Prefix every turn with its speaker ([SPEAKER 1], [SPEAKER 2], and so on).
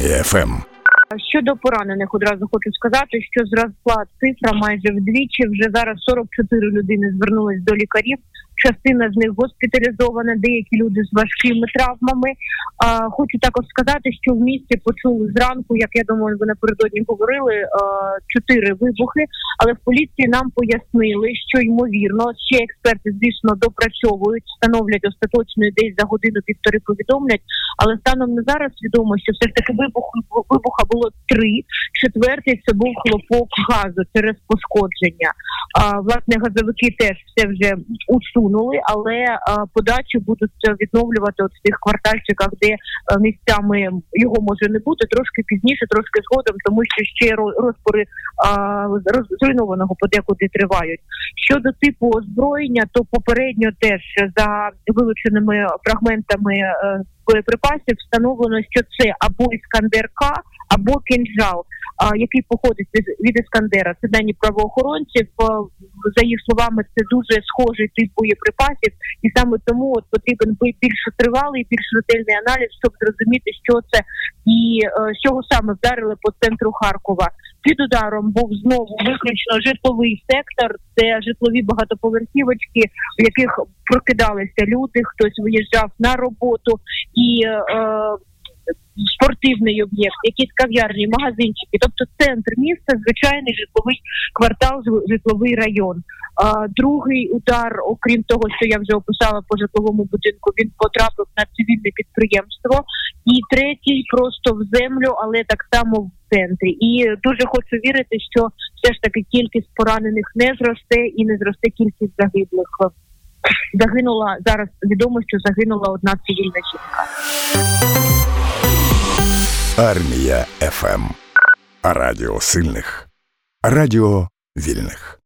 [SPEAKER 1] Армія ФМ.
[SPEAKER 2] Щодо поранених, одразу хочу сказати, що зросла цифра майже вдвічі. Вже зараз 44 людини звернулись до лікарів. Частина з них госпіталізована, деякі люди з важкими травмами. А, Хочу також сказати, що в місті почули зранку, як я думаю, ви напередодні говорили, чотири вибухи. Але в поліції нам пояснили, що ймовірно ще експерти, звісно, допрацьовують, встановлять остаточно десь за годину-півтори повідомлять. Але станом на зараз відомо, що все ж таки вибух вибуха було три. Четвертий це був хлопок газу через пошкодження. А, власне, газовики теж все вже усунули, але а, подачу будуть відновлювати от в тих квартальчиках, де а, місцями його може не бути трошки пізніше, трошки згодом, тому що ще ро- розпори зруйнованого подекуди тривають. Щодо типу озброєння, то попередньо теж за вилученими фрагментами е, боєприпасів встановлено, що це або іскандер К, або кінжал, який походить від іскандера. Це дані правоохоронців. За їх словами, це дуже схожий тип боєприпасів, і саме тому от потрібен би- більш тривалий, більш ретельний аналіз, щоб зрозуміти, що це і е, з чого саме вдарили по центру Харкова. Під ударом був знову виключно житловий сектор. Це житлові багатоповерхівочки, в яких прокидалися люди, хтось виїжджав на роботу і. Е, Спортивний об'єкт, якісь кав'ярні, магазинчики, тобто центр міста, звичайний житловий квартал, жи- житловий район. А, другий удар, окрім того, що я вже описала по житловому будинку, він потрапив на цивільне підприємство. І третій просто в землю, але так само в центрі. І дуже хочу вірити, що все ж таки кількість поранених не зросте і не зросте кількість загиблих. Загинула зараз. Відомо, що загинула одна цивільна жінка.
[SPEAKER 1] Армія ФМ. Радіо сильних. Радіо вільних.